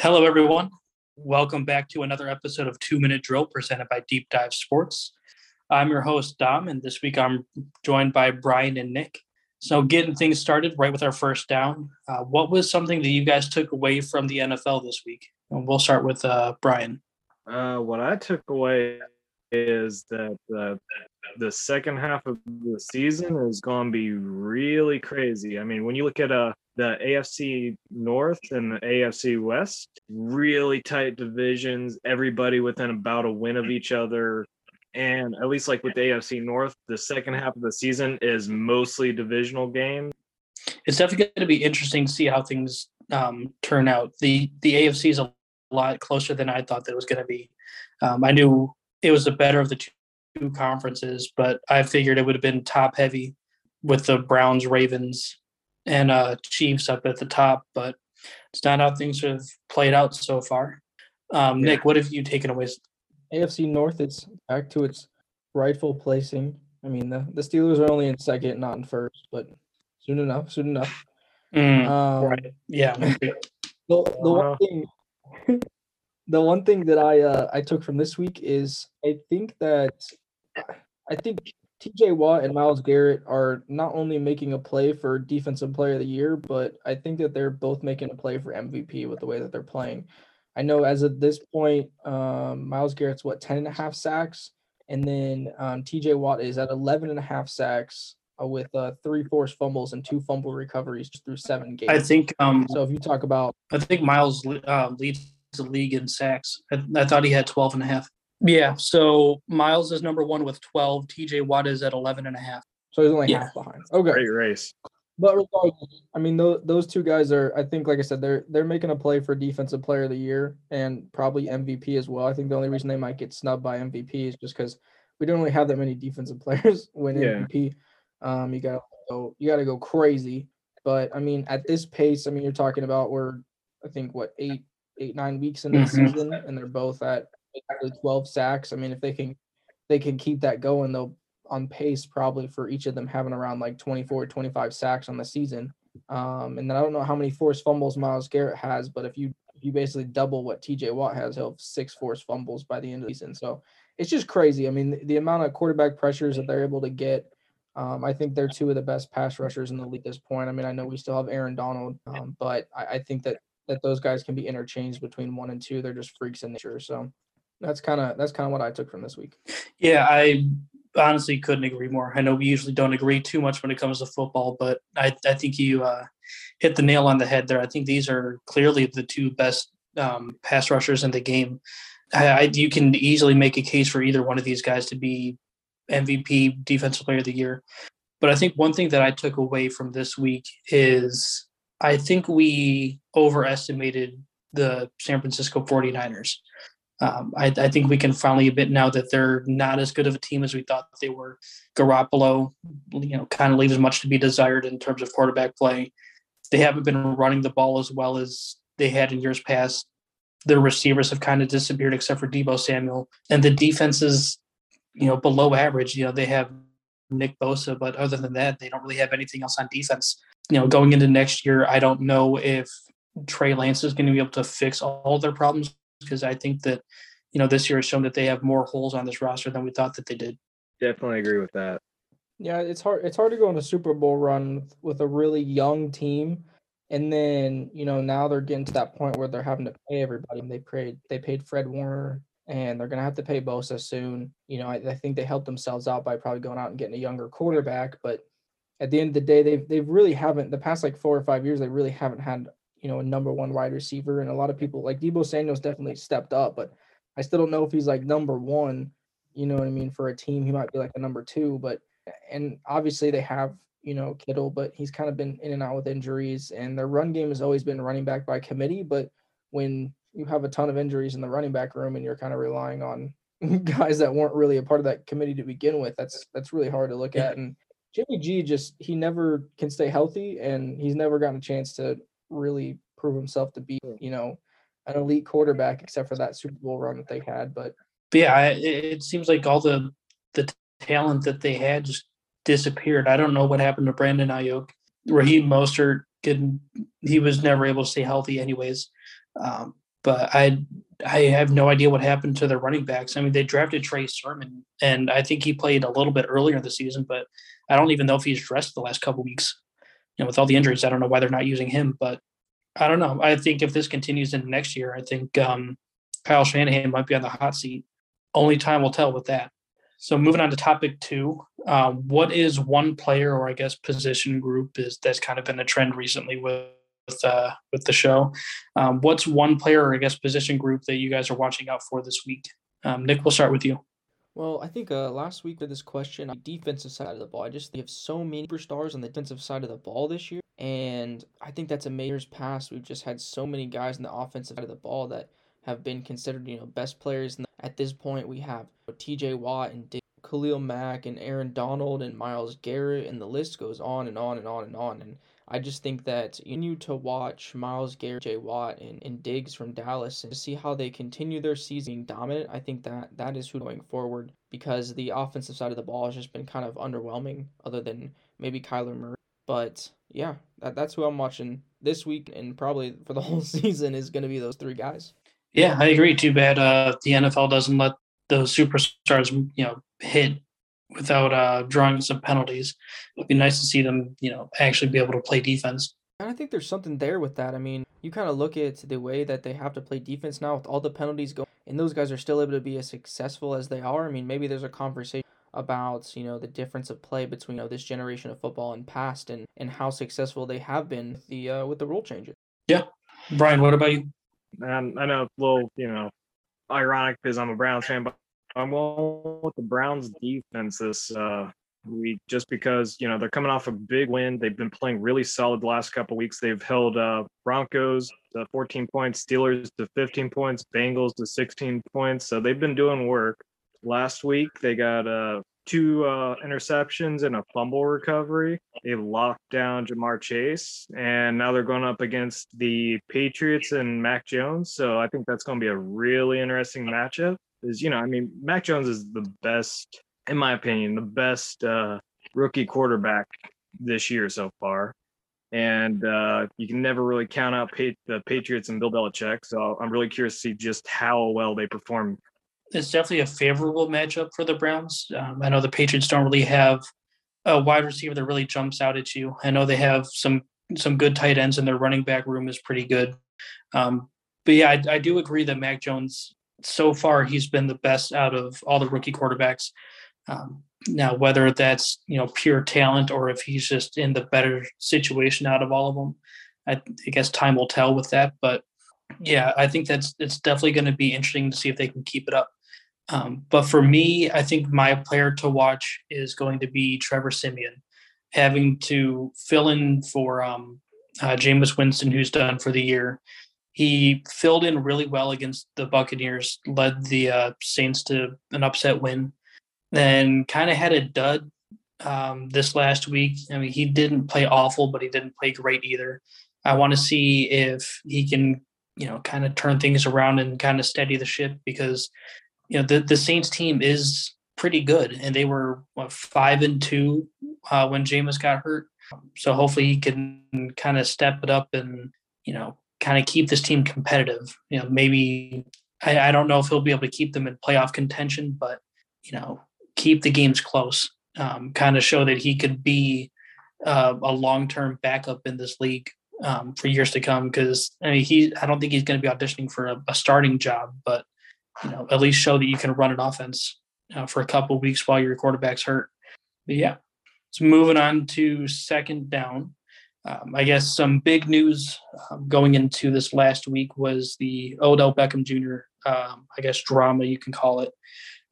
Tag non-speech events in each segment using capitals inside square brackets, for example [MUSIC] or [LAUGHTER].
Hello, everyone. Welcome back to another episode of Two Minute Drill presented by Deep Dive Sports. I'm your host, Dom, and this week I'm joined by Brian and Nick. So, getting things started right with our first down, uh, what was something that you guys took away from the NFL this week? And we'll start with uh, Brian. Uh, what I took away is that uh, the second half of the season is going to be really crazy. I mean, when you look at uh, the AFC North and the AFC West, really tight divisions, everybody within about a win of each other. And at least like with the AFC North, the second half of the season is mostly divisional games. It's definitely going to be interesting to see how things um, turn out. The the AFC is a lot closer than I thought that it was going to be. Um, I knew it was the better of the two conferences, but I figured it would have been top heavy with the Browns, Ravens, and uh, Chiefs up at the top. But it's not how things have played out so far. Um, yeah. Nick, what have you taken away? AFC North is back to its rightful placing. I mean, the, the Steelers are only in second, not in first, but soon enough, soon enough. Mm, um, right. Yeah. the, the one thing [LAUGHS] the one thing that I uh, I took from this week is I think that I think TJ Watt and Myles Garrett are not only making a play for defensive player of the year, but I think that they're both making a play for MVP with the way that they're playing. I know as of this point, um, Myles Garrett's what 10 and a half sacks, and then um, TJ Watt is at 11 and a half sacks uh, with uh, three forced fumbles and two fumble recoveries through seven games. I think. Um, so if you talk about, I think Myles uh, leads the league in sacks. I, I, thought he had 12 and a half. Yeah. So Myles is number one with 12. TJ Watt is at 11 and a half. So he's only yeah. half behind. Okay. Great race. But regardless, I mean, those, those two guys are, I think, like I said, they're they're making a play for defensive player of the year and probably MVP as well. I think the only reason they might get snubbed by MVP is just because we don't really have that many defensive [LAUGHS] players win yeah. MVP. Um, you got go, you got to go crazy. But I mean, at this pace, I mean, you're talking about we're, I think, what eight eight nine weeks into mm-hmm. the season, and they're both at twelve sacks. I mean, if they can they can keep that going, they'll on pace probably for each of them having around like 24 25 sacks on the season. Um, and then I don't know how many forced fumbles Myles Garrett has, but if you you basically double what TJ Watt has, he'll have six forced fumbles by the end of the season. So it's just crazy. I mean, the, the amount of quarterback pressures that they're able to get. Um, I think they're two of the best pass rushers in the league at this point. I mean, I know we still have Aaron Donald, um, but I, I, think that that those guys can be interchanged between one and two. They're just freaks in nature. So that's kind of that's kind of what I took from this week. Yeah, I honestly couldn't agree more. I know we usually don't agree too much when it comes to football, but I, I think you uh, hit the nail on the head there. I think these are clearly the two best um, pass rushers in the game. I, I, you can easily make a case for either one of these guys to be MVP, Defensive Player of the Year. But I think one thing that I took away from this week is I think we overestimated the San Francisco 49ers. Um, I, I, think we can finally admit now that they're not as good of a team as we thought they were. Garoppolo, you know, kind of leaves much to be desired in terms of quarterback play. They haven't been running the ball as well as they had in years past. Their receivers have kind of disappeared except for Deebo Samuel, and the defense is, you know, below average. You know, they have Nick Bosa, but other than that, they don't really have anything else on defense you know, going into next year, I don't know if Trey Lance is going to be able to fix all their problems because I think that, you know, this year has shown that they have more holes on this roster than we thought that they did. Definitely agree with that. Yeah, it's hard. It's hard to go on a Super Bowl run with a really young team, and then you know now they're getting to that point where they're having to pay everybody. They paid they paid Fred Warner, and they're gonna have to pay Bosa soon. You know, I, I think they helped themselves out by probably going out and getting a younger quarterback, but at the end of the day, they've they've really haven't the past like four or five years. They really haven't had you know a number one wide receiver, and a lot of people like Deebo Samuel's definitely stepped up, but I still don't know if he's like number one. You know what I mean? For a team, he might be like a number two, but and obviously they have you know Kittle, but he's kind of been in and out with injuries, and their run game has always been running back by committee. But when you have a ton of injuries in the running back room, and you're kind of relying on [LAUGHS] guys that weren't really a part of that committee to begin with, that's that's really hard to look at. And Jimmy G just he never can stay healthy and he's never gotten a chance to really prove himself to be, you know, an elite quarterback except for that Super Bowl run that they had. But, but yeah, it, it seems like all the the talent that they had just disappeared. I don't know what happened to Brandon Aiyuk. Raheem Mostert could he was never able to stay healthy anyways. Um, but I I have no idea what happened to their running backs. I mean, they drafted Trey Sermon, and I think he played a little bit earlier in the season, but I don't even know if he's dressed the last couple weeks. You know, with all the injuries, I don't know why they're not using him. But I don't know. I think if this continues into next year, I think um, Kyle Shanahan might be on the hot seat. Only time will tell with that. So moving on to topic two, um, what is one player or I guess position group is that's kind of been a trend recently with with, uh, with the show? Um, what's one player or I guess position group that you guys are watching out for this week? Um, Nick, we'll start with you. Well, I think uh, last week with this question, defensive side of the ball, I just think have so many superstars on the defensive side of the ball this year, and I think that's a years past. We've just had so many guys in the offensive side of the ball that have been considered, you know, best players. And at this point, we have T.J. Watt and Dick, Khalil Mack and Aaron Donald and Myles Garrett, and the list goes on and on and on and on. And I just think that you need to watch Myles Garrett, Jay Watt, and, and Diggs from Dallas and see how they continue their season being dominant. I think that that is who going forward because the offensive side of the ball has just been kind of underwhelming, other than maybe Kyler Murray. But yeah, that, that's who I'm watching this week and probably for the [LAUGHS] whole season is going to be those three guys. Yeah, I agree. Too bad uh, the NFL doesn't let those superstars, you know, hit without uh, drawing some penalties. It'd be nice to see them, you know, actually be able to play defense. And I think there's something there with that. I mean, you kind of look at the way that they have to play defense now with all the penalties going, and those guys are still able to be as successful as they are. I mean, maybe there's a conversation about you know the difference of play between you know, this generation of football and past, and and how successful they have been with the uh, with the rule changes. Yeah, Brian, what about you? And I know a little, you know, ironic because I'm a Browns fan, but I'm going with the Browns defense this uh, week just because, you know, they're coming off a big win. They've been playing really solid the last couple weeks. They've held uh, Broncos to 14 points, Steelers to 15 points, Bengals to 16 points. So they've been doing work. Last week, they got uh, two uh, interceptions and a fumble recovery. They locked down Ja'Marr Chase, and now they're going up against the Patriots and Mac Jones. So I think that's going to be a really interesting matchup is you know I mean Mac Jones is the best in my opinion the best uh, rookie quarterback this year so far, and uh, you can never really count out the Patriots and Bill Belichick. So I'm really curious to see just how well they perform. It's definitely a favorable matchup for the Browns. Um, I know the Patriots don't really have a wide receiver that really jumps out at you. I know they have some some good tight ends, and their running back room is pretty good. Um, but yeah, I, I, do agree that Mac Jones so far he's been the best out of all the rookie quarterbacks. Um, now, whether that's you know pure talent or if he's just in the better situation out of all of them, I, I guess time will tell with that. But yeah, I think that's it's definitely going to be interesting to see if they can keep it up. Um, but for me, I think my player to watch is going to be Trevor Siemian, having to fill in for um, uh, Jameis Winston, who's done for the year. He filled in really well against the Buccaneers, led the uh, Saints to an upset win, then kind of had a dud um, this last week. I mean, he didn't play awful, but he didn't play great either. I want to see if he can, you know, kind of turn things around and kind of steady the ship because, you know, the, the Saints team is pretty good and they were what, five and two uh, when Jameis got hurt. So hopefully he can kind of step it up and, you know, kind of keep this team competitive. You know, maybe I, I, don't know if he'll be able to keep them in playoff contention, but you know, keep the games close. Um, kind of show that he could be uh, a long-term backup in this league um, for years to come. Because I mean, he I don't think he's going to be auditioning for a, a, starting job, but you know, at least show that you can run an offense uh, for a couple weeks while your quarterback's hurt. But yeah, so moving on to second down. Um, I guess some big news um, going into this last week was the Odell Beckham Jr. Um, I guess drama you can call it.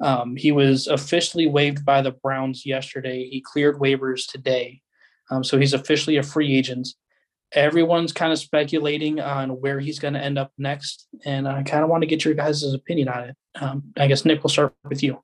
Um, he was officially waived by the Browns yesterday. He cleared waivers today, um, so he's officially a free agent. Everyone's kind of speculating on where he's going to end up next, and I kind of want to get your guys' opinion on it. Um, I guess Nick, will start with you.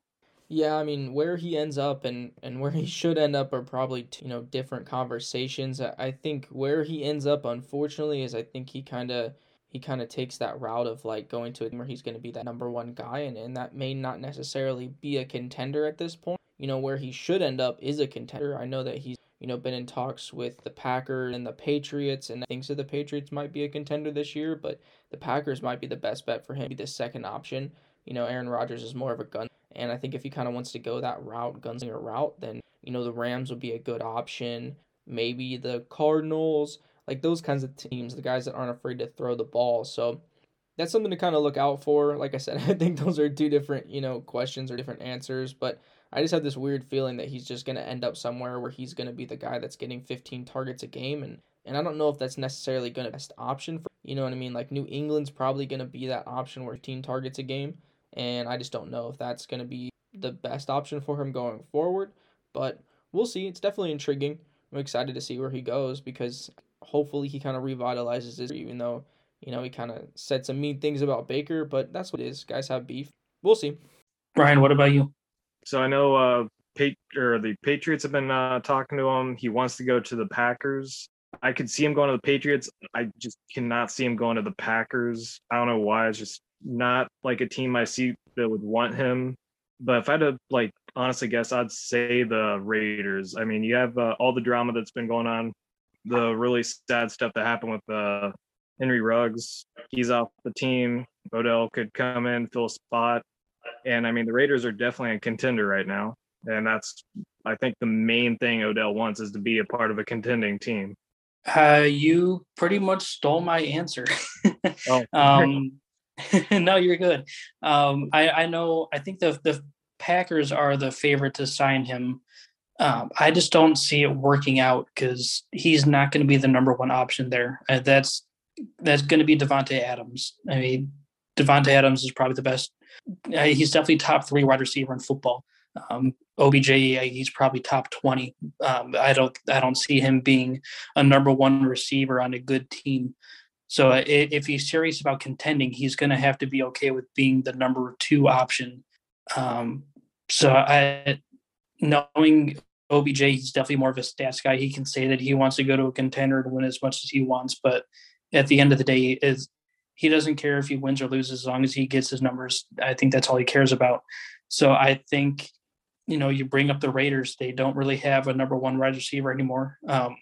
Yeah, I mean, where he ends up and, and where he [LAUGHS] should end up are probably, you know, different conversations. I think where he ends up, unfortunately, is I think he kind of he kind of takes that route of like going to where he's going to be that number one guy, and, and that may not necessarily be a contender at this point. You know, where he should end up is a contender. I know that he's you know, been in talks with the Packers and the Patriots, and thinks that the Patriots might be a contender this year, but the Packers might be the best bet for him, be the second option. You know, Aaron Rodgers is more of a gun, and I think if he kind of wants to go that route, gunslinger route, then you know the Rams would be a good option. Maybe the Cardinals, like those kinds of teams, the guys that aren't afraid to throw the ball. So that's something to kind of look out for. Like I said, [LAUGHS] I think those are two different, you know, questions or different answers, but I just have this weird feeling that he's just going to end up somewhere where he's going to be the guy that's getting 15 targets a game and and I don't know if that's necessarily going to be the best option for, you know what I mean? Like New England's probably going to be that option where 15 targets a game and I just don't know if that's going to be the best option for him going forward, but we'll see. It's definitely intriguing. I'm excited to see where he goes because hopefully he kind of revitalizes his even though, you know, he kind of said some mean things about Baker, but that's what it is. Guys have beef. We'll see. Brian, what about you? So I know uh Pat- or the Patriots have been uh, talking to him. He wants to go to the Packers. I could see him going to the Patriots. I just cannot see him going to the Packers. I don't know why. It's just not like a team I see that would want him. But if I had to like honestly guess, I'd say the Raiders. I mean, you have uh, all the drama that's been going on, the really sad stuff that happened with uh, Henry Ruggs. He's off the team. Odell could come in, fill a spot. And I mean, the Raiders are definitely a contender right now. And that's, I think, the main thing Odell wants is to be a part of a contending team. Uh, you pretty much stole my answer. [LAUGHS] oh. um, [LAUGHS] no, you're good. Um, I, I know, I think the, the Packers are the favorite to sign him. Um, I just don't see it working out because he's not going to be the number one option there. Uh, that's that's going to be Davante Adams. I mean, Davante Adams is probably the best uh, he's definitely top three wide receiver in football. Um, OBJ, he's probably top twenty. Um, I don't, I don't see him being a number one receiver on a good team. So uh, if he's serious about contending, he's going to have to be okay with being the number two option. Um, so I, knowing OBJ, he's definitely more of a stats guy. He can say that he wants to go to a contender to win as much as he wants, but at the end of the day, is he doesn't care if he wins or loses as long as he gets his numbers. I think that's all he cares about. So I think, you know, you bring up the Raiders, they don't really have a number one wide receiver anymore. Um,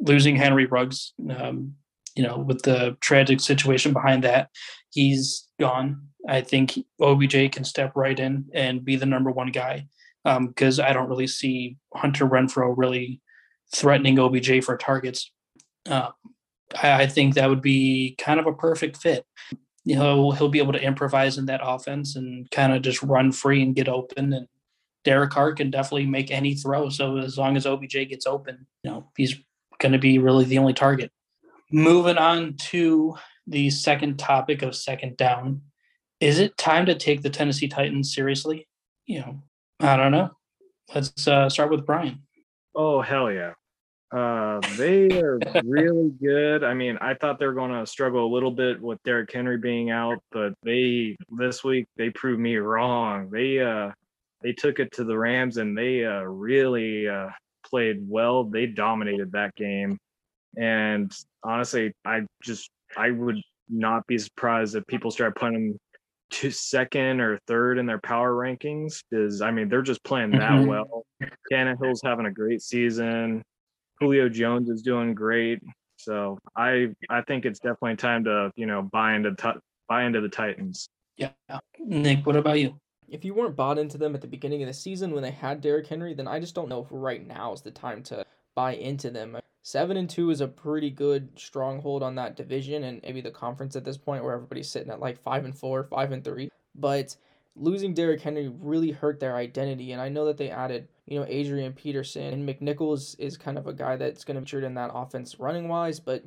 losing Henry Ruggs, um, you know, with the tragic situation behind that, he's gone. I think OBJ can step right in and be the number one guy because um, I don't really see Hunter Renfrow really threatening OBJ for targets. Uh, I think that would be kind of a perfect fit. You know, he'll be able to improvise in that offense and kind of just run free and get open. And Derek Carr can definitely make any throw. So as long as OBJ gets open, you know, he's going to be really the only target. Moving on to the second topic of second down. Is it time to take the Tennessee Titans seriously? You know, I don't know. Let's uh, start with Brian. Oh, hell yeah. Uh, they are really [LAUGHS] good. I mean, I thought they were going to struggle a little bit with Derrick Henry being out, but they this week they proved me wrong. They uh they took it to the Rams and they uh really uh played well. They dominated that game. And honestly, I just I would not be surprised if people start putting them to second or third in their power rankings because I mean they're just playing that mm-hmm. well. Tannehill's having a great season. Julio Jones is doing great. So I I think it's definitely time to you know buy into t- buy into the Titans. Yeah, Nick, what about you? If you weren't bought into them at the beginning of the season when they had Derrick Henry, then I just don't know if right now is the time to buy into them. Seven and two is a pretty good stronghold on that division and maybe the conference at this point where everybody's sitting at like five and four, five and three. But losing Derrick Henry really hurt their identity. And I know that they added, you know, Adrian Peterson and McNichols is kind of a guy that's going to be featured in that offense running wise, but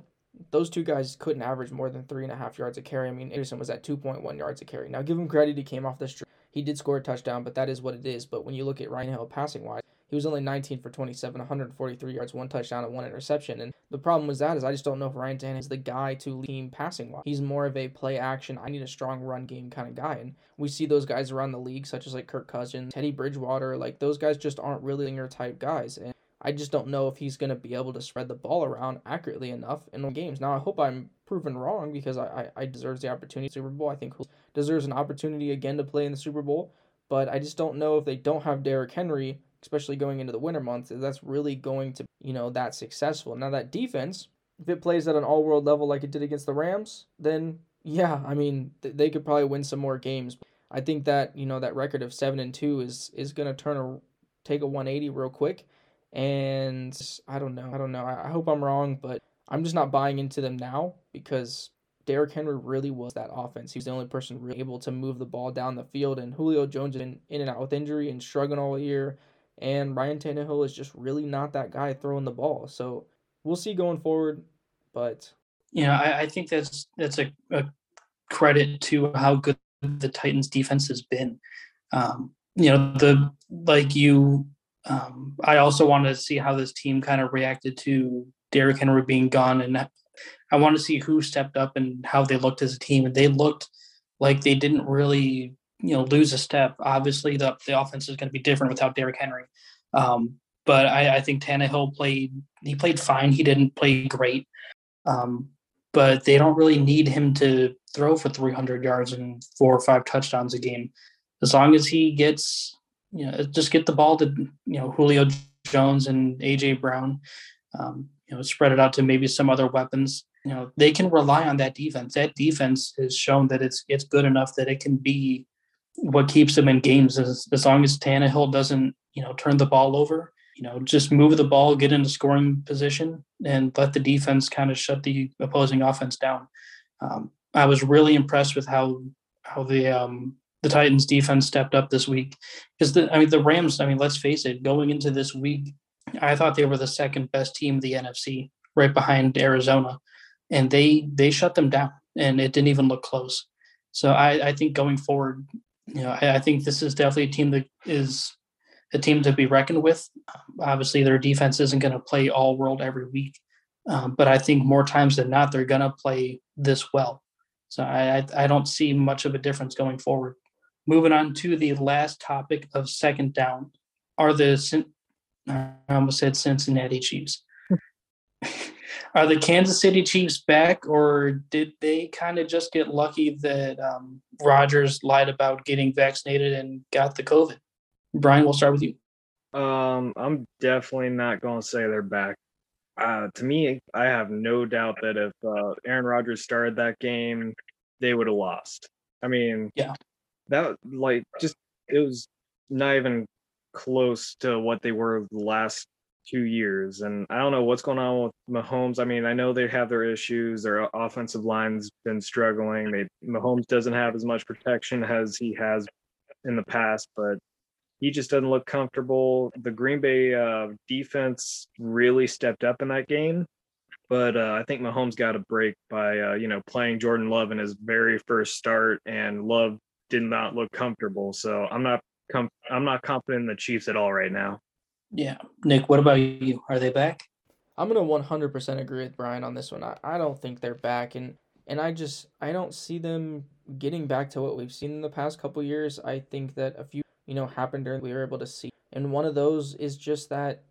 those two guys couldn't average more than three and a half yards a carry. I mean, Peterson was at 2.1 yards a carry. Now, give him credit, he came off the street. He did score a touchdown, but that is what it is. But when you look at Ryan Hill passing wise, he was only 19 for 27, 143 yards, one touchdown, and one interception. And the problem with that is I just don't know if Ryan Tannehill is the guy to lead team passing wise. He's more of a play action, I need a strong run game kind of guy. And we see those guys around the league, such as like Kirk Cousins, Teddy Bridgewater, like those guys just aren't really your type guys. And I just don't know if he's going to be able to spread the ball around accurately enough in games. Now, I hope I'm proven wrong because I, I, I deserves the opportunity Super Bowl. I think deserves an opportunity again to play in the Super Bowl. But I just don't know if they don't have Derrick Henry especially going into the winter months, that's really going to, you know, that successful. Now that defense, if it plays at an all-world level like it did against the Rams, then yeah, I mean, th- they could probably win some more games. I think that, you know, that record of 7 and 2 is is going to turn a take a 180 real quick. And I don't know. I don't know. I, I hope I'm wrong, but I'm just not buying into them now because Derrick Henry really was that offense. He was the only person really able to move the ball down the field, and Julio Jones in, in and out with injury and struggling all year. And Ryan Tannehill is just really not that guy throwing the ball. So we'll see going forward. But yeah, I, I think that's that's a, a, credit to how good the Titans defense has been. Um, you know, the like you um, I also wanted to see how this team kind of reacted to Derrick Henry being gone, and I want to see who stepped up and how they looked as a team. And they looked like they didn't really, you know, lose a step. Obviously, the the offense is going to be different without Derrick Henry, um, but I, I think Tannehill played. He played fine. He didn't play great, um, but they don't really need him to throw for 300 yards and four or five touchdowns a game. As long as he gets you know, just get the ball to you know Julio Jones and AJ Brown. Um, you know, spread it out to maybe some other weapons. You know, they can rely on that defense. That defense has shown that it's it's good enough that it can be what keeps them in games. As, as long as Tannehill doesn't you know turn the ball over, you know, just move the ball, get into scoring position, and let the defense kind of shut the opposing offense down. Um, I was really impressed with how how the um, the Titans defense stepped up this week because the I mean the Rams I mean let's face it going into this week I thought they were the second best team the NFC right behind Arizona and they they shut them down and it didn't even look close so I I think going forward you know I, I think this is definitely a team that is a team to be reckoned with obviously their defense isn't going to play all world every week um, but I think more times than not they're going to play this well so I, I I don't see much of a difference going forward. Moving on to the last topic of second down are the I almost said Cincinnati Chiefs. Are the Kansas City Chiefs back, or did they kind of just get lucky that um, Rodgers lied about getting vaccinated and got the COVID? Brian, we'll start with you. Um, I'm definitely not going to say they're back. Uh, to me, I have no doubt that if uh, Aaron Rodgers started that game, they would have lost. I mean, yeah, that like just it was not even close to what they were last two years. And I don't know what's going on with Mahomes. I mean, I know they have their issues. Their offensive line's been struggling. They Mahomes doesn't have as much protection as he has in the past, but he just doesn't look comfortable. The Green Bay uh, defense really stepped up in that game, but uh, I think Mahomes got a break by uh, you know playing Jordan Love in his very first start, and Love did not look comfortable. So I'm not com- I'm not confident in the Chiefs at all right now. Yeah, Nick, what about you? Are they back? I'm gonna 100% agree with Brian on this one. I, I don't think they're back, and and I just I don't see them getting back to what we've seen in the past couple years. I think that a few you know happened during we were able to see, and one of those is just that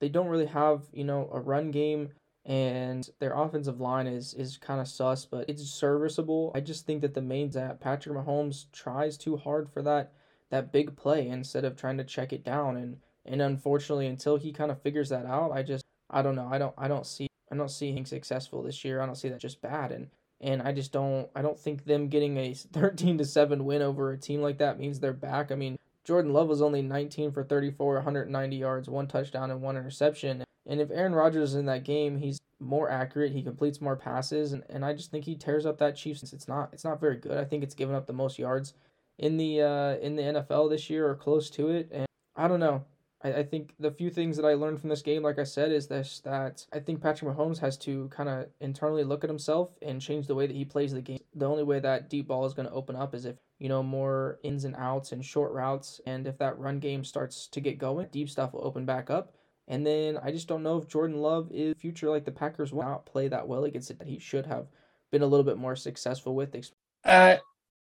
they don't really have you know a run game and their offensive line is is kind of sus, but it's serviceable. I just think that the main that Patrick Mahomes tries too hard for that that big play instead of trying to check it down and and unfortunately until he kind of figures that out, I just I don't know. I don't I don't see I don't see him successful this year. I don't see that just bad and and I just don't I don't think them getting a [LAUGHS] 13 to 7 win over a team like that means they're back. I mean, Jordan Love was only 19 for 34, 190 yards, one touchdown and one interception. And if Aaron Rodgers is in that game, he's more accurate. He completes more passes, and, and I just think he tears up that Chiefs. It's not it's not very good. I think it's given up the most yards in the uh, in the NFL this year or close to it. And I don't know. I, I think the few things that I learned from this game, like I said, is this that I think Patrick Mahomes has to kind of internally look at himself and change the way that he plays the game. The only way that deep ball is going to open up is if you know more ins and outs and short routes, and if that run game starts to get going, deep stuff will open back up and then I just don't know if Jordan Love is future like the Packers will not play that well against it that he should have been a little bit more successful with. Uh,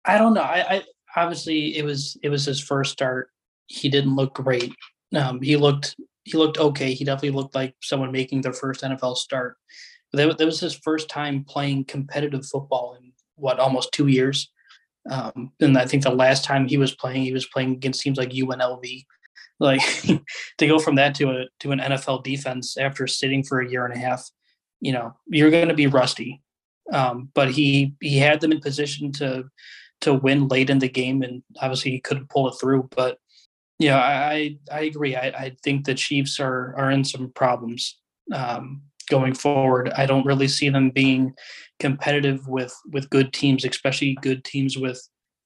I don't know. I, I obviously it was it was his first start. He didn't look great. Um, he looked he looked okay. He definitely looked like someone making their first NFL start. But that, that was his first time playing competitive football in what almost two years. Um, and I think the last time he was playing, he was playing against teams like UNLV Like [LAUGHS] to go from that to a to an NFL defense after sitting for a year and a half, you know, you're going to be rusty. Um, but he he had them in position to to win late in the game, and obviously he couldn't pull it through. But yeah, I I agree. I, I think the Chiefs are are in some problems um, going forward. I don't really see them being competitive with with good teams, especially good teams with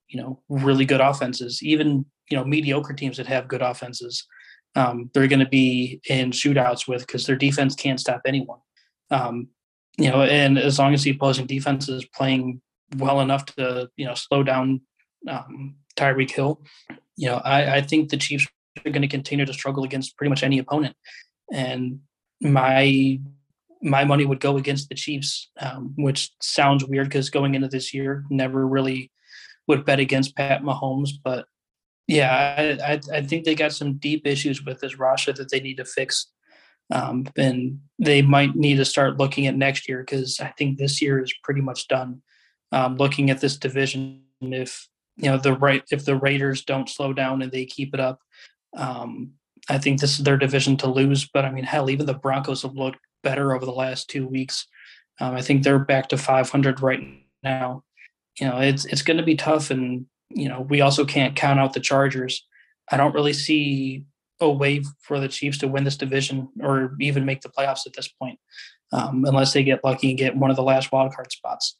you know really good offenses. Even you know mediocre teams that have good offenses, um, they're going to be in shootouts with because their defense can't stop anyone. Um, you know, and as long as the opposing defense is playing well enough to you know slow down um, Tyreek Hill, you know, I, I think the Chiefs are going to continue to struggle against pretty much any opponent. And my my money would go against the Chiefs, um, which sounds weird because going into this year, never really would bet against Pat Mahomes. But yeah, I, I, I think they got some deep issues with this roster that they need to fix. Um, and they might need to start looking at next year because I think this year is pretty much done. Um, looking at this division, if you know the right, if the Raiders don't slow down and they keep it up, um, I think this is their division to lose. But I mean, hell, even the Broncos have looked better over the last two weeks. Um, I think they're back to 500 right now. You know, it's it's going to be tough, and you know we also can't count out the Chargers. I don't really see a way for the Chiefs to win this division or even make the playoffs at this point, um, unless they get lucky and get one of the last wildcard spots.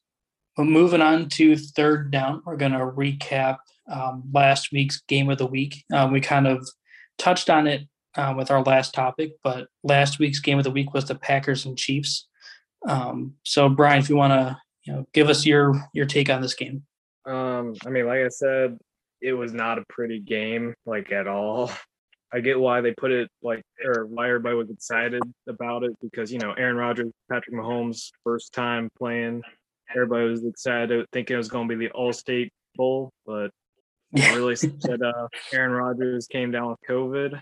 Moving on to third down, we're going to recap um, last week's game of the week. Um, we kind of touched on it uh, with our last topic, but last week's game of the week was the Packers and Chiefs. Um, so, Brian, if you want to, you know, give us your your take on this game. Um, I mean, like I said, it was not a pretty game, like at all. I get why they put it like, or why everybody was excited about it because you know Aaron Rodgers, Patrick Mahomes, first time playing. Everybody was excited, thinking it was going to be the All-State Bowl, but [LAUGHS] really said uh, Aaron Rodgers came down with COVID.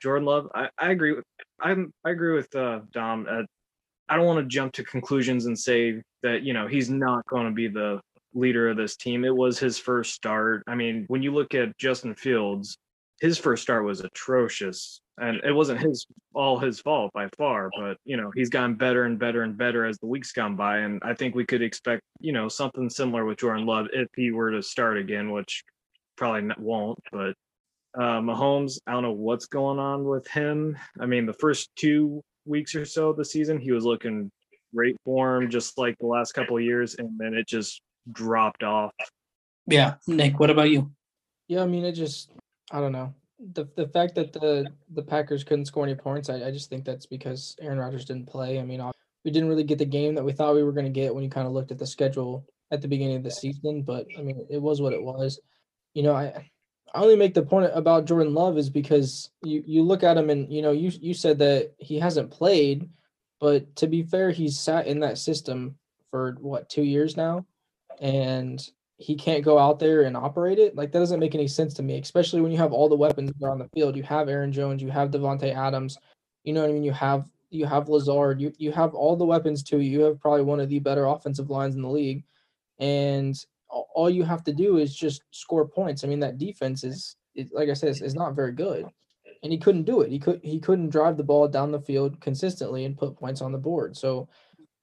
Jordan Love, I, I agree with I'm I agree with uh, Dom. Uh, I don't want to jump to conclusions and say that you know he's not going to be the leader of this team. It was his first start. I mean, when you look at Justin Fields, his first start was atrocious, and it wasn't his all his fault by far. But you know, he's gotten better and better and better as the weeks gone by, and I think we could expect you know something similar with Jordan Love if he were to start again, which probably won't. But uh, Mahomes, I don't know what's going on with him. I mean, the first two weeks or so of the season, he was looking great form, just like the last couple of years, and then it just dropped off. Yeah, Nick, what about you? Yeah, I mean, it just I don't know the the fact that the the Packers couldn't score any points. I, I just think that's because Aaron Rodgers didn't play. I mean, we didn't really get the game that we thought we were going to get when you kind of looked at the schedule at the beginning of the season. But I mean, it was what it was. You know, I I only make the point about Jordan Love is because you you look at him and you know you you said that he hasn't played, but to be fair, he's sat in that system for what two years now, and he can't go out there and operate it. Like that doesn't make any sense to me, especially when you have all the weapons that are on the field. You have Aaron Jones, you have Davante Adams, you know what I mean. You have you have Lazard, you you have all the weapons too. you. Have probably one of the better offensive lines in the league, and all you have to do is just score points. I mean, that defense is, it, like I said, is, is not very good, and he couldn't do it. He could he couldn't drive the ball down the field consistently and put points on the board. So,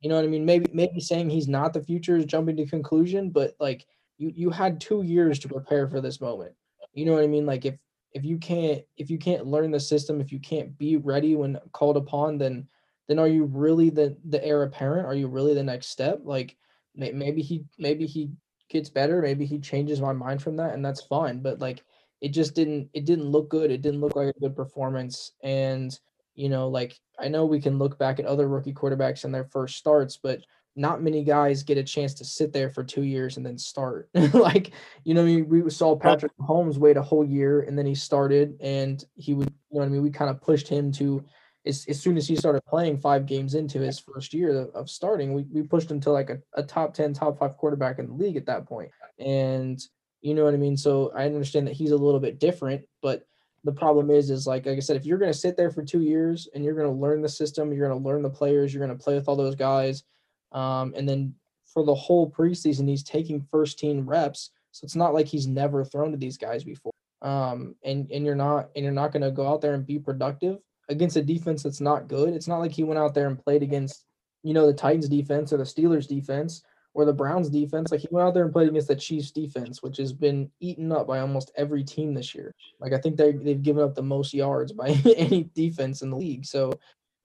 you know what I mean? Maybe maybe saying he's not the future is jumping to conclusion, but like you you had two years to prepare for this moment. You know what I mean? Like if if you can't if you can't learn the system, if you can't be ready when called upon, then then are you really the the heir apparent? Are you really the next step? Like maybe he maybe he gets better, maybe he changes my mind from that, and that's fine. But like it just didn't it didn't look good. It didn't look like a good performance. And you know, like I know we can look back at other rookie quarterbacks in their first starts, but not many guys get a chance to sit there for two years and then start. [LAUGHS] like, you know, we, we saw Patrick Mahomes wait a whole year and then he started and he would, you know what I mean? We kind of pushed him to, as, as soon as he started playing five games into his first year of, of starting, we, we pushed him to like a, a top 10, top five quarterback in the league at that point. And, you know what I mean? So I understand that he's a little bit different, but the problem is, is like, like I said, if you're going to sit there for two years and you're going to learn the system, you're going to learn the players, you're going to play with all those guys, um, and then for the whole preseason, he's taking first team reps. So it's not like he's never thrown to these guys before. um, and and you're not and you're not going to go out there and be productive against a defense that's not good. It's not like he went out there and played against you know the Titans defense or the Steelers defense or the Browns defense. Like he went out there and played against the Chiefs defense, which has been eaten up by almost every team this year. Like I think they they've given up the most yards by [LAUGHS] any defense in the league. So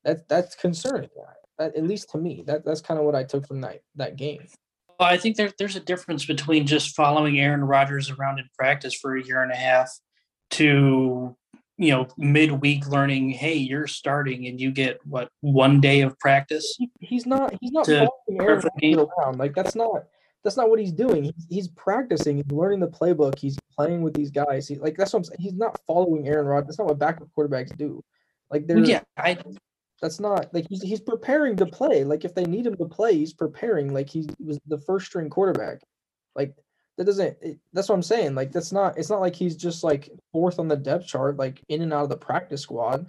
that's that's concerning. At least to me, that that's kind of what I took from that that game. Well, I think there, there's a difference between just following Aaron Rodgers around in practice for a year and a half to you know midweek learning hey you're starting and you get what one day of practice? He's not he's not following Aaron Rodgers around. Like that's not that's not what he's doing. He's, he's practicing he's learning the playbook he's playing with these guys. He, like that's what I'm saying he's not following Aaron Rodgers that's not what backup quarterbacks do. Like they're yeah I that's not like he's he's preparing to play. Like if they need him to play, he's preparing. Like he was the first string quarterback. Like that doesn't. It, that's what I'm saying. Like that's not. It's not like he's just like fourth on the depth chart, like in and out of the practice squad.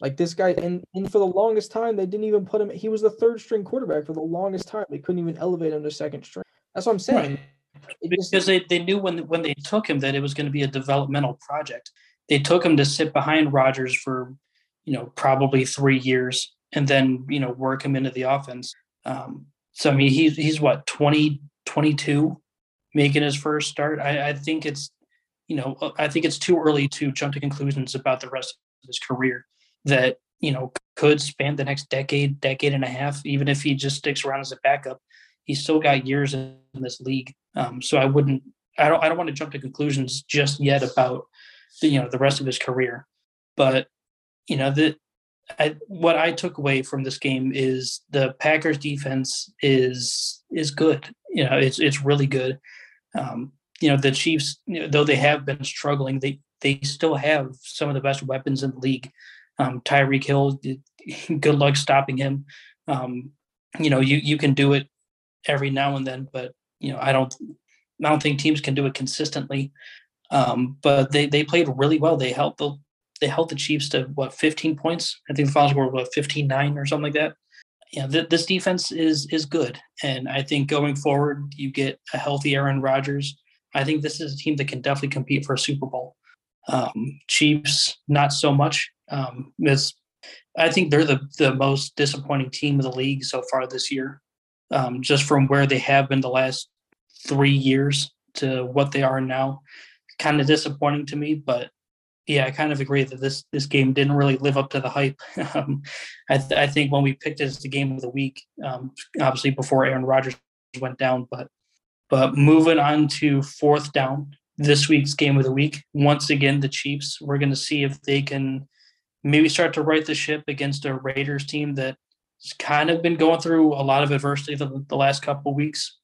Like this guy, and and for the longest time, they didn't even put him. He was the third string quarterback for the longest time. They couldn't even elevate him to second string. That's what I'm saying. Right. Because just, they, they knew when when they took him that it was going to be a developmental project. They took him to sit behind Rodgers for you know, probably three years and then, you know, work him into the offense. Um, so, I mean, he's, he's what, 20, 22 making his first start. I, I think it's, you know, I think it's too early to jump to conclusions about the rest of his career that, you know, could span the next decade, decade and a half, even if he just sticks around as a backup. He's still got years in this league. Um, so I wouldn't, I don't, I don't want to jump to conclusions just yet about the, you know, the rest of his career. But you know the I, what I took away from this game is the Packers defense is is good. You know, it's it's really good. Um, you know, the Chiefs, you know, though they have been struggling, they they still have some of the best weapons in the league. Um, Tyreek Hill, [LAUGHS] good luck stopping him. Um, you know, you you can do it every now and then, but you know, I don't I don't think teams can do it consistently. Um, but they they played really well. They held the they held the Chiefs to what 15 points. I think the final score was what 15-9 or something like that. Yeah, th- this defense is is good, and I think going forward, you get a healthy Aaron Rodgers. I think this is a team that can definitely compete for a Super Bowl. Um, Chiefs, not so much. Um, it's, I think they're the the most disappointing team of the league so far this year, um, just from where they have been the last three years to what they are now. Kind of disappointing to me, but yeah, I kind of agree that this this game didn't really live up to the hype. [LAUGHS] Um, I, th- I, think when we picked it as the game of the week, um, obviously before Aaron Rodgers went down, but but moving on to fourth down, this week's game of the week. Once again, the Chiefs. We're going to see if they can maybe start to right the ship against a Raiders team that's kind of been going through a lot of adversity the, the last couple weeks.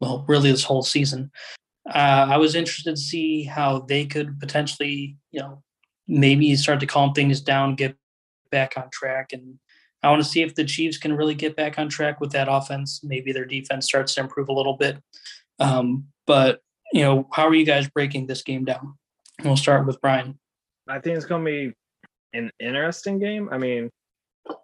Well, really, this whole season. Uh, I was interested to see how they could potentially, you know, maybe start to calm things down, get back on track. And I want to see if the Chiefs can really get back on track with that offense. Maybe their defense starts to improve a little bit. Um, but, you know, how are you guys breaking this game down? We'll start with Brian. I think it's going to be an interesting game. I mean,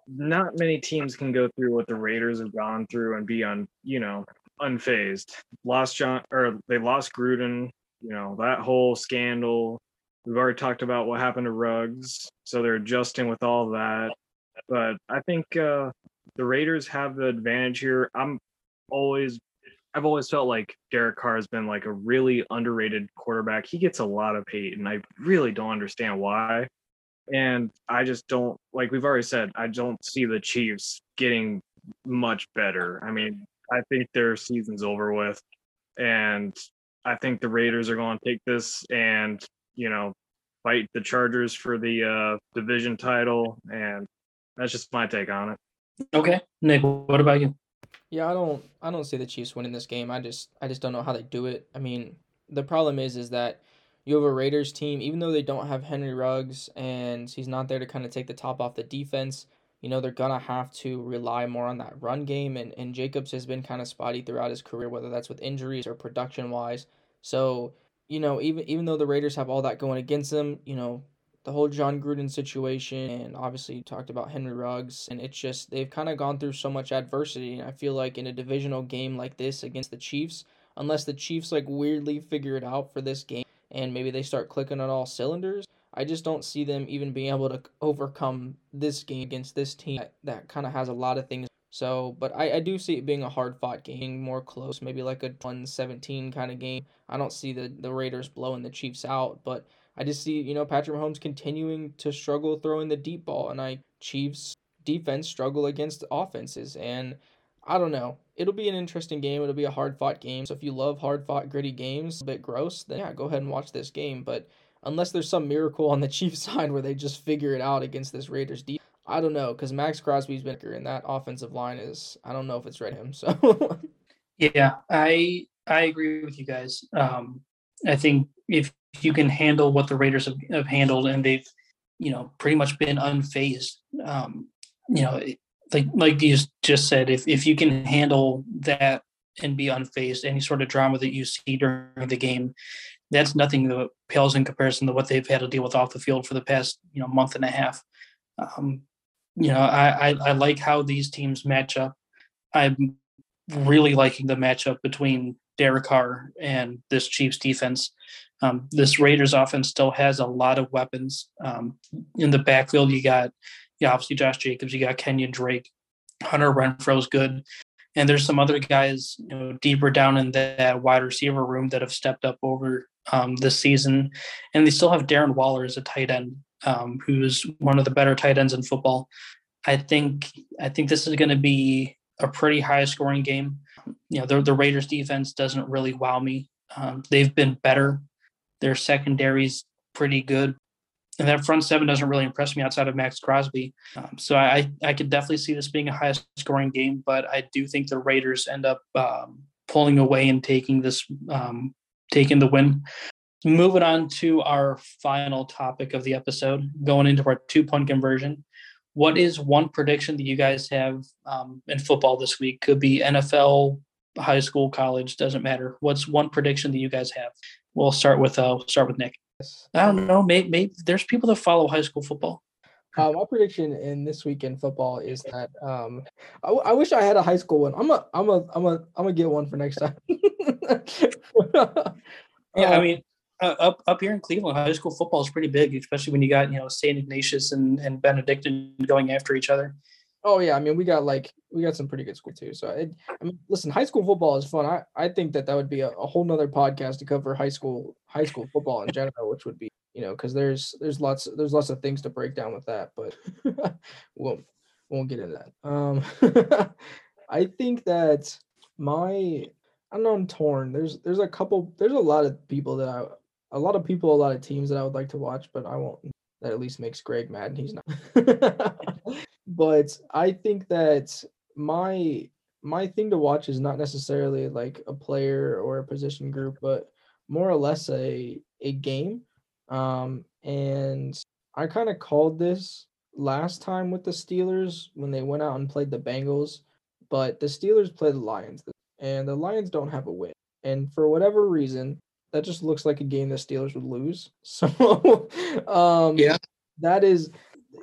not many teams can go through what the Raiders have gone through and be on, you know, unfazed. Lost Jon or they lost Gruden, you know, that whole scandal, We've already talked about what happened to Ruggs, so they're adjusting with all that. But I think uh, the Raiders have the advantage here. I'm always, I've always felt like Derek Carr has been like a really underrated quarterback. He gets a lot of hate, and I really don't understand why. And I just don't like we've already said. I don't see the Chiefs getting much better. I mean, I think their season's over with, and I think the Raiders are going to take this and you know, fight the Chargers for the uh, division title, and that's just my take on it. Okay, Nick, what about you? Yeah, I don't, I don't see the Chiefs winning this game. I just, I just don't know how they do it. I mean, the problem is, is that you have a Raiders team, even though they don't have Henry Ruggs and he's not there to kind of take the top off the defense. You know, they're gonna have to rely more on that run game, and and Jacobs has been kind of spotty throughout his career, whether that's with injuries or production wise. So you know, even even though the Raiders have all that going against them, you know, the whole Jon Gruden situation, and obviously talked about Henry Ruggs, and it's just they've kind of gone through so much adversity. And I feel like in a divisional game like this against the Chiefs, unless the Chiefs like weirdly figure it out for this game, and maybe they start clicking on all cylinders. I just don't see them even being able to overcome this game against this team that, that kind of has a lot of things. So, but I, I do see it being a hard fought game, more close, maybe like a 117 kind of game. I don't see the, the Raiders blowing the Chiefs out, but I just see, you know, Patrick Mahomes continuing to struggle throwing the deep ball, and I Chiefs defense struggle against offenses. And I don't know. It'll be an interesting game. It'll be a hard fought game. So if you love hard fought, gritty games, a bit gross, then yeah, go ahead and watch this game. But unless there's some miracle on the [LAUGHS] Chiefs side where they just figure it out against this Raiders defense, I don't know because Maxx Crosby's been here, and that offensive line is I don't know if it's read him. So yeah, I I agree with you guys. Um, I think if you can handle what the Raiders have, have handled and they've you know pretty much been unfazed, um, you know like like you just said, if if you can handle that and be unfazed, any sort of drama that you see during the game, that's nothing that pales in comparison to what they've had to deal with off the field for the past you know month and a half. Um, you know, I, I, I like how these teams match up. I'm really liking the matchup between Derek Carr and this Chiefs defense. Um, this Raiders offense still has a lot of weapons. Um, in the backfield, you got yeah, obviously Josh Jacobs, you got Kenyan Drake, Hunter Renfrow's good. And there's some other guys, you know, deeper down in that wide receiver room that have stepped up over um, this season. And they still have Darren Waller as a tight end, um, who's one of the better tight ends in football. I think I think this is going to be a pretty high scoring game. You know, the, Raiders defense doesn't really wow me. Um, they've been better. Their secondary's pretty good, and that front seven doesn't really impress me outside of Maxx Crosby. Um, so I I could definitely see this being a high scoring game, but I do think the Raiders end up um, pulling away and taking this um, taking the win. Moving on to our final topic of the episode, going into our two point conversion. What is one prediction that you guys have um, in football this week? Could be NFL, high school, college, doesn't matter. What's one prediction that you guys have? We'll start with uh, we'll start with Nick. I don't know. Maybe, maybe there's people that follow high school football. Uh, my prediction in this weekend football is that um, I, I, wish I had a high school one. I'm a, I'm a, I'm a, I'm gonna get one for next time. [LAUGHS] yeah, I mean, uh, up up here in Cleveland, high school football is pretty big, especially when you got you know Saint Ignatius and and Benedictine going after each other. Oh yeah, I mean we got like we got some pretty good school too. So it, I mean, listen, high school football is fun. I, I think that that would be a, a whole nother podcast to cover high school high school football in general, which would be you know because there's there's lots there's lots of things to break down with that, but [LAUGHS] won't won't get into that. Um, [LAUGHS] I think that my I don't know I'm torn. There's there's a couple there's a lot of people that I a lot of people a lot of teams that I would like to watch, but I won't. That at least makes Greg mad, and he's not. [LAUGHS] but I think that my my thing to watch is not necessarily like a player or a position group, but more or less a a game. Um, and I kind of called this last time with the Steelers when they went out and played the Bengals, but the Steelers play the Lions, and the Lions don't have a win. And for whatever reason, that just looks like a game the Steelers would lose. [LAUGHS] So, um, yeah, that is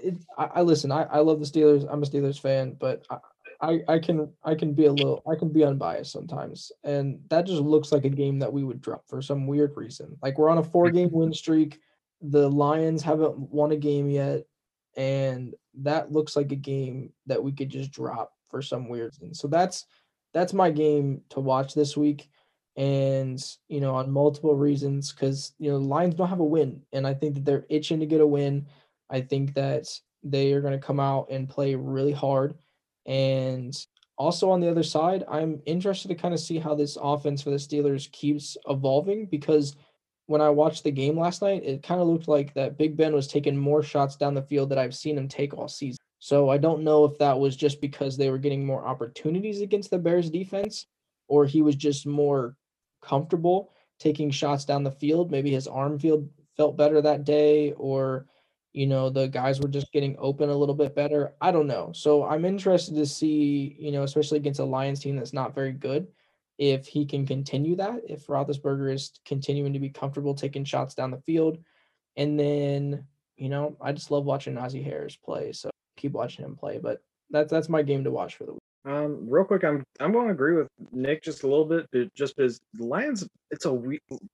it, I, I, listen. I, I love the Steelers. I'm a Steelers fan, but I, I, I can I can be a little I can be unbiased sometimes, and that just looks like a game that we would drop for some weird reason. Like we're on a four game win streak. The Lions haven't won a game yet, and that looks like a game that we could just drop for some weird reason. So that's that's my game to watch this week and you know on multiple reasons because you know Lions don't have a win, and I think that they're itching to get a win. I think that they are going to come out and play really hard. And also on the other side, I'm interested to kind of see how this offense for the Steelers keeps evolving because when I watched the game last night, it kind of looked like that Big Ben was taking more shots down the field that I've seen him take all season. So I don't know if that was just because they were getting more opportunities against the Bears defense or he was just more comfortable taking shots down the field. Maybe his arm field felt better that day or you know the guys were just getting open a little bit better. I don't know. So I'm interested to see, you know, especially against a Lions team that's not very good, if he can continue that. If Roethlisberger is continuing to be comfortable taking shots down the field, and then you know, I just love watching Najee Harris play. So keep watching him play. But that's that's my game to watch for the week. Um, real quick, I'm I'm going to agree with Nick just a little bit, just because the Lions, it's a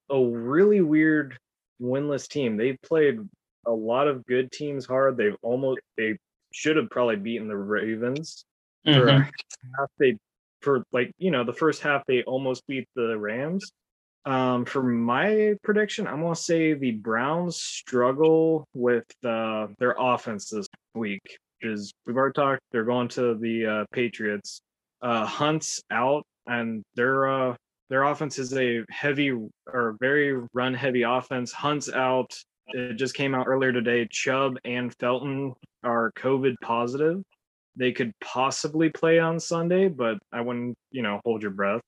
a really weird winless team. They played a lot of good teams hard. They've almost they should have probably beaten the Ravens. For Mhm. half they for like you know the first half they almost beat the Rams. Um, for my prediction, I'm gonna say the Browns struggle with uh, their offense this week. Because we've already talked, they're going to the uh, Patriots. Uh, Hunt's out, and their uh, their offense is a heavy or very run heavy offense. Hunt's out. It just came out earlier today. Chubb and Felton are COVID positive. They could possibly play on Sunday, but I wouldn't, you know, hold your breath.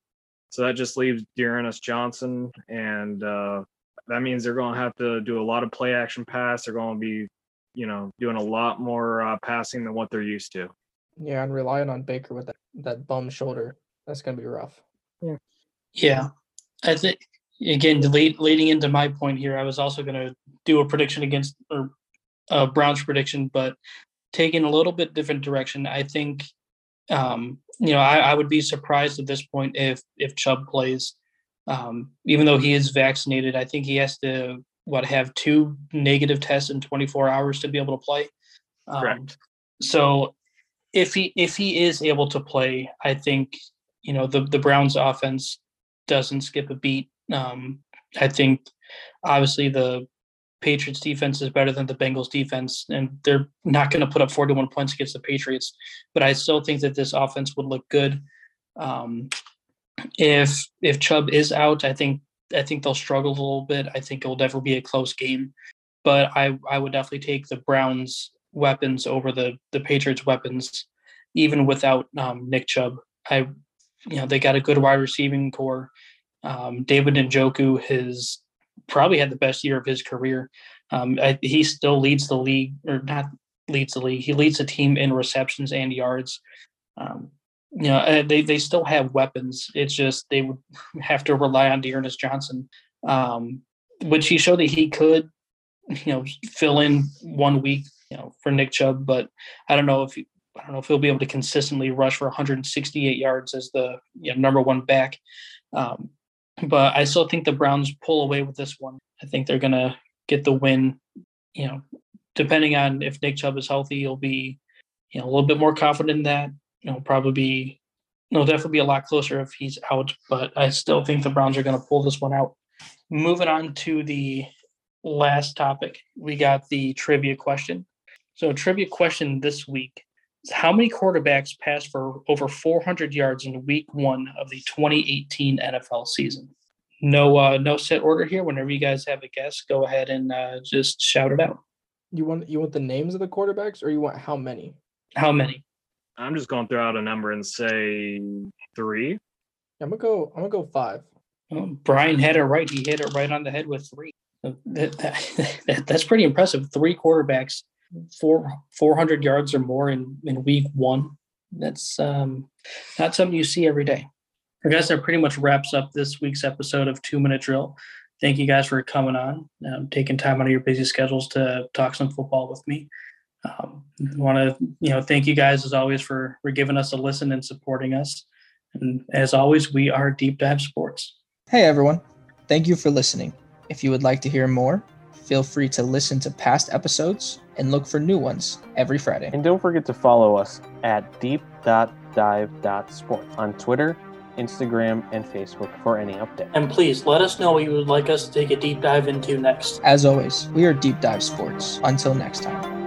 So that just leaves D'Ernest Johnson, and uh, that means they're going to have to do a lot of play action pass. They're going to be, you know, doing a lot more uh, passing than what they're used to. Yeah, and relying on Baker with that, that bum shoulder, that's gonna be rough. Yeah, Yeah. I think again, lead, leading into my point here, I was also going to do a prediction against or a Browns prediction, but taking a little bit different direction. I think, um, you know, I, I would be surprised at this point if if Chubb plays, um, even though he is vaccinated. I think he has to what have two negative tests in 24 hours to be able to play. Um, Correct. So if he if he is able to play, I think you know the the Browns offense doesn't skip a beat. Um, I think obviously the Patriots defense is better than the Bengals defense, and they're not going to put up 41 points against the Patriots. But I still think that this offense would look good. Um, if if Chubb is out, I think I think they'll struggle a little bit. I think it will definitely be a close game. But I I would definitely take the Browns weapons over the the Patriots weapons, even without um, Nick Chubb. I you know they got a good wide receiving core. Um, David Njoku has probably had the best year of his career. Um, I, he still leads the league, or not leads the league. He leads the team in receptions and yards. Um, you know, uh, they they still have weapons. It's just they would [LAUGHS] have to rely on D'Ernest Johnson, um, which he showed that he could, you know, fill in one week, you know, for Nick Chubb. But I don't know if he, I don't know if he'll be able to consistently rush for 168 yards as the you know, number one back. Um, but I still think the Browns pull away with this one. I think they're gonna get the win. You know, depending on if Nick Chubb is healthy, he'll be, you know, a little bit more confident in that. You know, probably be, it'll definitely be a lot closer if he's out. But I still think the Browns are gonna pull this one out. Moving on to the last topic, we got the trivia question. So, trivia question this week is how many quarterbacks passed for over 400 yards in week one of the 2018 NFL season? No, uh, no set order here. Whenever you guys have a guess, go ahead and uh, just shout it out. You want you want the names of the quarterbacks, or you want how many? How many? I'm just going to throw out a number and say three. I'm gonna go. I'm gonna go five. Well, Brian had it right. He hit it right on the head with three. So That, that, [LAUGHS] that's pretty impressive. Three quarterbacks, four 400 yards or more in, in week one. That's um, not something you see every day. I guess that pretty much wraps up this week's episode of Two Minute Drill. Thank you guys for coming on, um, taking time out of your busy schedules to talk some football with me. Um, Want to you know thank you guys as always for for giving us a listen and supporting us. And as always, we are Deep Dive Sports. Hey everyone, thank you for listening. If you would like to hear more, feel free to listen to past episodes and look for new ones every Friday. And don't forget to follow us at deep.dive.sport on Twitter, Instagram, and Facebook for any updates. And please let us know what you would like us to take a deep dive into next. As always, we are Deep Dive Sports. Until next time.